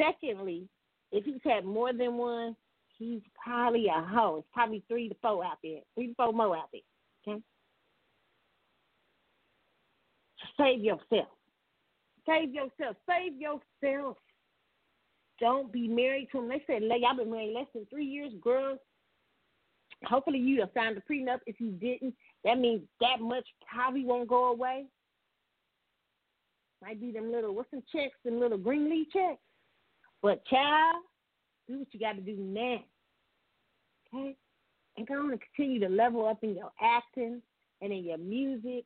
Secondly, if he's had more than one, he's probably a hoe. It's probably three to four out there, three to four more out there. Okay. Save yourself. Save yourself. Save yourself. Don't be married to him. They said, y'all been married less than three years, girls hopefully you have signed a prenup. If you didn't, that means that much probably won't go away. Might be them little what's some checks, them little green leaf checks. But child, do what you got to do now. Okay, and go on and continue to level up in your acting and in your music.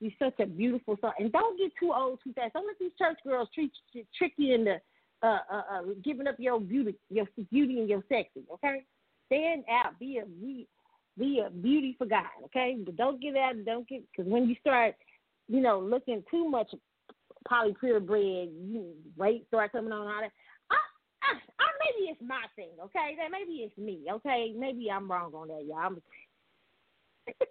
You're such a beautiful song, and don't get too old too fast. Don't let these church girls treat trick you into uh, uh, uh, giving up your beauty, your beauty and your sexy. Okay, stand out, be a be, a beauty for God, okay? But don't get out, don't get because when you start, you know, looking too much poly purebred, you weight start coming on all that. I, I, I, maybe it's my thing, okay? That maybe it's me, okay? Maybe I'm wrong on that, y'all.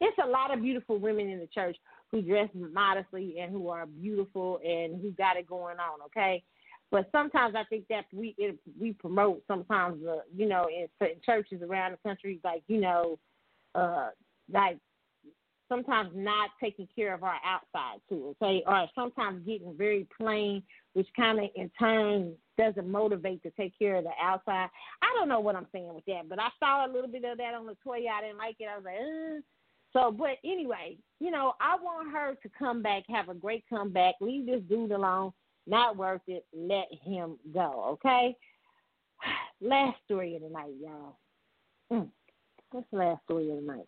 It's a lot of beautiful women in the church who dress modestly and who are beautiful and who got it going on, okay? But sometimes I think that we it, we promote sometimes uh, you know in certain churches around the country like you know uh like sometimes not taking care of our outside too okay or sometimes getting very plain which kind of in turn doesn't motivate to take care of the outside. I don't know what I'm saying with that, but I saw a little bit of that on the toy. I didn't like it. I was like, Ugh. so. But anyway, you know, I want her to come back, have a great comeback, leave this dude alone, not worth it. Let him go. Okay. Last story of the night, y'all. Mm. What's the last story of the night?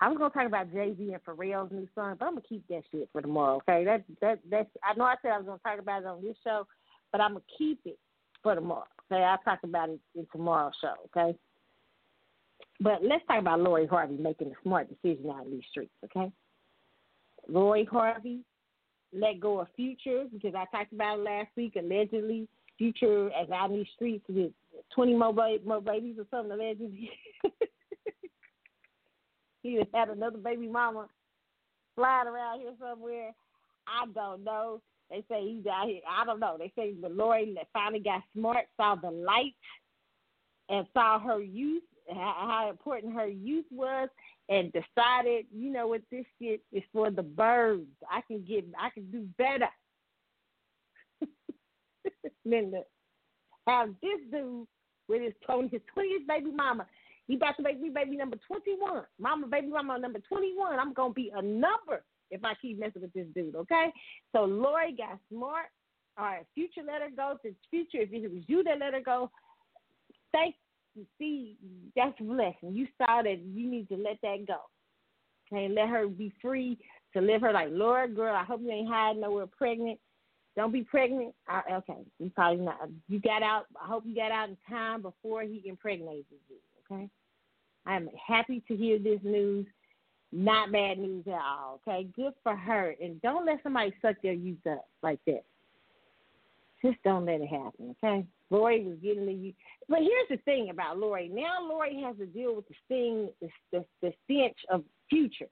I was gonna talk about Jay Z and Pharrell's new song, but I'm gonna keep that shit for tomorrow. Okay, that that that's. I know I said I was gonna talk about it on this show, but I'm gonna keep it for tomorrow. Okay, I'll talk about it in tomorrow's show. Okay, but let's talk about Lori Harvey making a smart decision out in these streets. Okay, Lori Harvey let go of Future because I talked about it last week. Allegedly, Future as out in these streets with twenty more, ba- more babies or something. Allegedly, he had another baby mama flying around here somewhere. I don't know. They say he's out here. I don't know. They say the Lori finally got smart, saw the light, and saw her youth, how important her youth was, and decided, you know what, this shit is for the birds. I can get, I can do better than to have this dude with his his twentieth baby mama. He about to make me baby number twenty one. Mama, baby mama number twenty one. I'm gonna be a number if I keep messing with this dude, okay? So Lori got smart. All right, future let her go. To future, if it was you that let her go, thank. See, that's blessing. You saw that you need to let that go. Okay, let her be free to live her life. Lord, girl, I hope you ain't hiding nowhere pregnant. Don't be pregnant. I, okay, you probably not. You got out. I hope you got out in time before he impregnated you. Okay, I am happy to hear this news. Not bad news at all. Okay, good for her. And don't let somebody suck your youth up like that. Just don't let it happen. Okay. Lori was getting the. But here's the thing about Lori. Now Lori has to deal with the sting, the, the, the stench of future.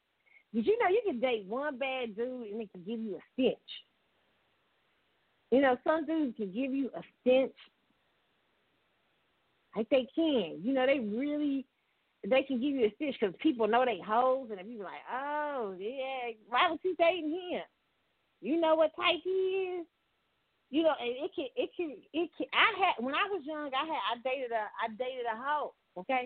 Did you know you can date one bad dude and it can give you a stench? You know, some dudes can give you a stench. Like they can. You know, they really they can give you a stitch because people know they hoes, and people like, oh yeah, why was you dating him? You know what type he is. You know, and it can, it can, it can. I had when I was young, I had I dated a, I dated a hoe, okay,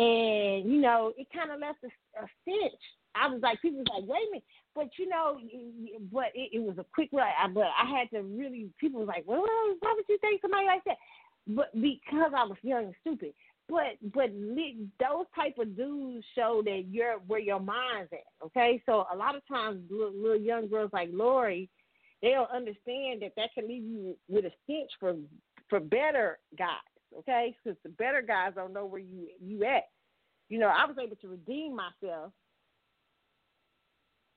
and you know, it kind of left a, a stench. I was like, people was like, wait a minute, but you know, but it, it was a quick ride. But I had to really, people was like, well, why would you date somebody like that? But because I was young and stupid but but those type of dudes show that you're where your mind's at. Okay, so a lot of times little, little young girls like Lori, they don't understand that that can leave you with a stench for for better guys. Okay, because the better guys don't know where you you at. You know, I was able to redeem myself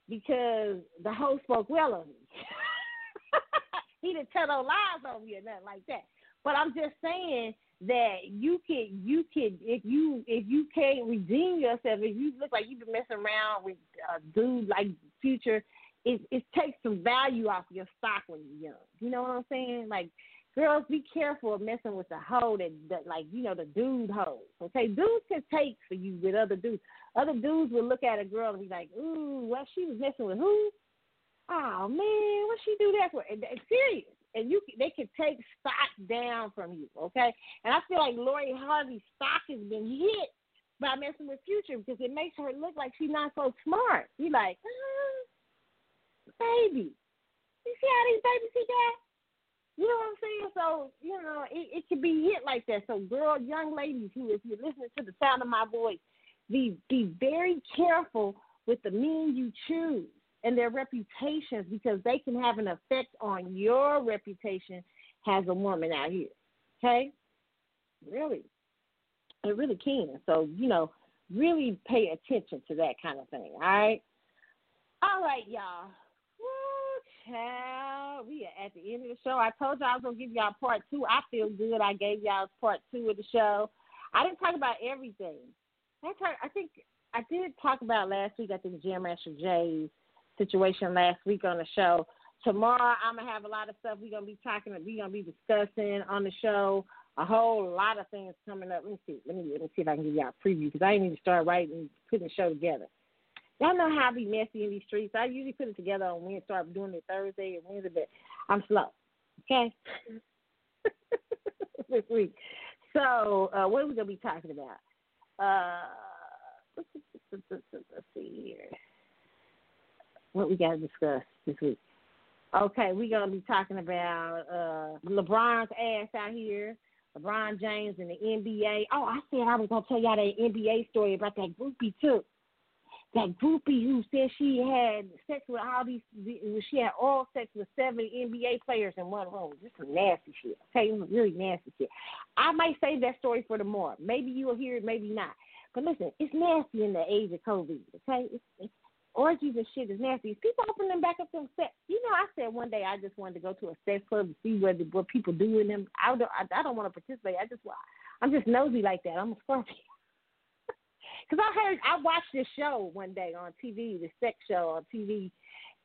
because the host spoke well of me. he didn't tell no lies on me or nothing like that. But I'm just saying that you can you can if you if you can't redeem yourself if you look like you've been messing around with a dude like future it it takes some value off your stock when you're young. You know what i'm saying? Like girls be careful of messing with the hoe that, that like you know the dude hoes okay? Dudes can take for you with other dudes. Other dudes will look at a girl and be like ooh well she was messing with who? Oh man what she do that for? And, and serious. And you they can take stock down from you, okay? And I feel like Lori Harvey's stock has been hit by messing with Future because it makes her look like she's not so smart. You like, uh, baby, you see how these babies he got? You know what I'm saying? So you know it, it can be hit like that. So, girl, young ladies who, if you're listening to the sound of my voice, be be very careful with the men you choose and their reputations because they can have an effect on your reputation as a woman out here. Okay? Really. It really can. So, you know, really pay attention to that kind of thing. All right? All right, y'all. Child. We are at the end of the show. I told y'all I was to give y'all part two. I feel good. I gave y'all part two of the show. I didn't talk about everything. I, talk, I think I did talk about last week, I think Jam Master Jay's situation last week on the show. Tomorrow I'm gonna have a lot of stuff we're gonna be talking. We're gonna be discussing on the show. A whole lot of things coming up. Let me see. Let me let me see if I can give y'all a preview because I ain't even start writing, putting the show together. Y'all know how I be messy in these streets. I usually put it together on Wednesday, start doing it Thursday and Wednesday, but I'm slow. Okay. this week. So uh, what are we gonna be talking about? Uh, let's, let's, let's, let's see here what we got to discuss this week. Okay, we're gonna be talking about uh, LeBron's ass out here, LeBron James and the NBA. Oh, I said I was gonna tell y'all that NBA story about that groupie too. That groupie who said she had sex with all these, she had all sex with seven NBA players in one room. Just some nasty shit. Okay, really nasty shit. I might save that story for tomorrow. Maybe you'll hear it, maybe not. But listen, it's nasty in the age of COVID. Okay, it's, it's orgies and shit is nasty. People opening back up them sex. You know, I said one day I just wanted to go to a sex club to see what what people do in them. I don't I, I don't want to participate. I just I'm just nosy like that. I'm a Scorpio. Because I heard, I watched this show one day on TV, the sex show on TV,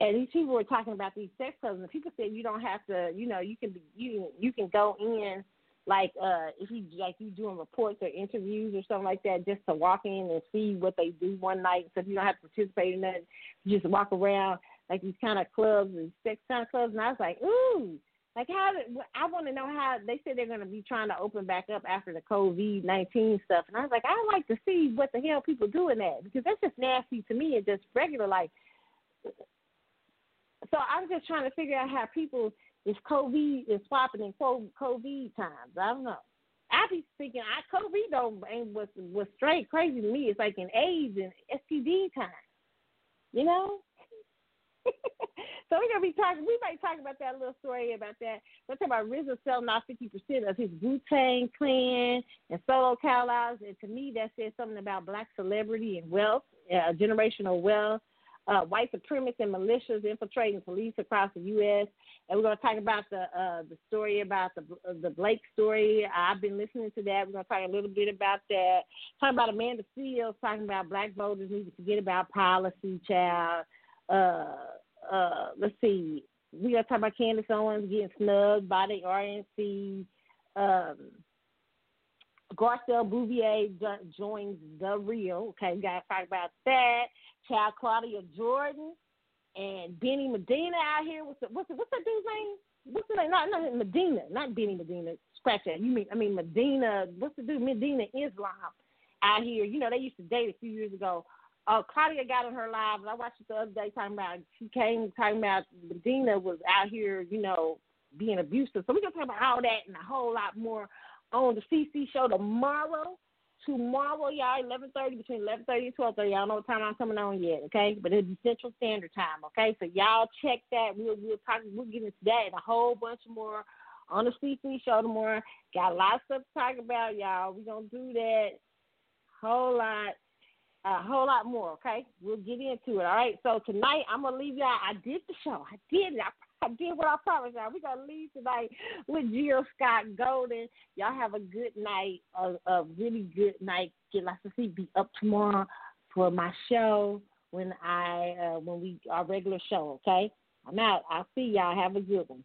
and these people were talking about these sex clubs, and people said you don't have to, you know, you can be, you you can go in like uh if you like you doing reports or interviews or something like that, just to walk in and see what they do one night. So you don't have to participate in that, you just walk around like these kind of clubs and sex kind of clubs. And I was like, ooh, like how? Did, I want to know how they said they're going to be trying to open back up after the COVID nineteen stuff, and I was like, I like to see what the hell people doing that because that's just nasty to me and just regular life. So I'm just trying to figure out how people is COVID is swapping in COVID times. I don't know. I be thinking I COVID though ain't was was straight crazy to me. It's like in AIDS and STD time. You know? so we're gonna be talking. We might talk about that little story about that. We're talking about RZA selling off fifty percent of his Wu Tang Clan and solo catalogs, and to me that says something about black celebrity and wealth, uh, generational wealth. Uh, white supremacists and militias infiltrating police across the U.S. And we're going to talk about the uh, the story about the uh, the Blake story. I've been listening to that. We're going to talk a little bit about that. Talking about Amanda Seales talking about black voters need to forget about policy, child uh, uh, let's see, we got to talk about Candace Owens getting snubbed by the RNC. Um, Garcelle Beauvais joins the real. Okay, we got to talk about that. Child Claudia Jordan and Benny Medina out here. What's the, what's the, what's that dude's name? What's the name? Not not Medina, not Benny Medina. Scratch that. You mean I mean Medina? What's the dude? Medina Islam out here. You know they used to date a few years ago uh, Claudia got on her live, and I watched it the other day talking about she came talking about Medina was out here, you know, being abusive. So we're gonna talk about all that and a whole lot more on the CC show tomorrow. Tomorrow, y'all, eleven thirty between eleven thirty and twelve thirty. Y'all know what time I'm coming on yet, okay? But it'll be Central Standard Time, okay? So y'all check that. We'll we'll talk. We'll get into that and a whole bunch more on the CC show tomorrow. Got a lot of stuff to talk about, y'all. We're gonna do that whole lot a whole lot more. Okay, we'll get into it. All right. So tonight I'm gonna leave y'all. I did the show. I did it. I, I did what I promised y'all. We're gonna leave tonight with Jill Scott Golden. Y'all have a good night. A, a really good night. Get lots of sleep. Be up tomorrow for my show when I uh, when we our regular show. Okay. I'm out. I'll see y'all. Have a good one.